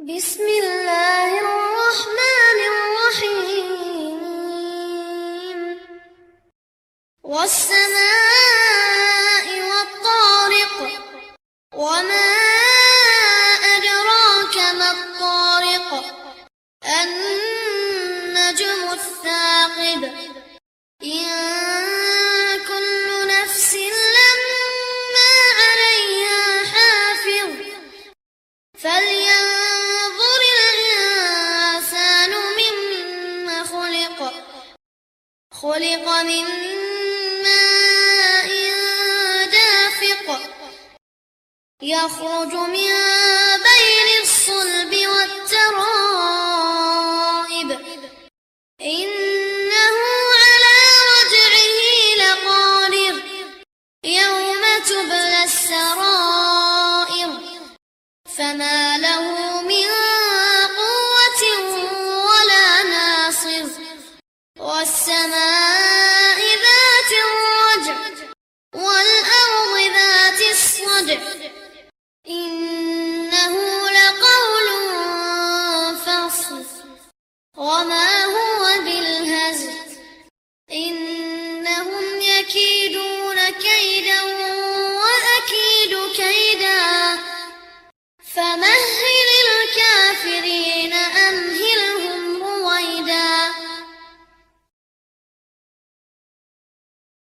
بسم الله الرحمن الرحيم. والسماء والطارق وما أدراك ما الطارق النجم الثاقب. خلق من ماء دافق يخرج من بين الصلب والترائب. إنه على رجعه لقادر. يوم تبلى السرائر. فما له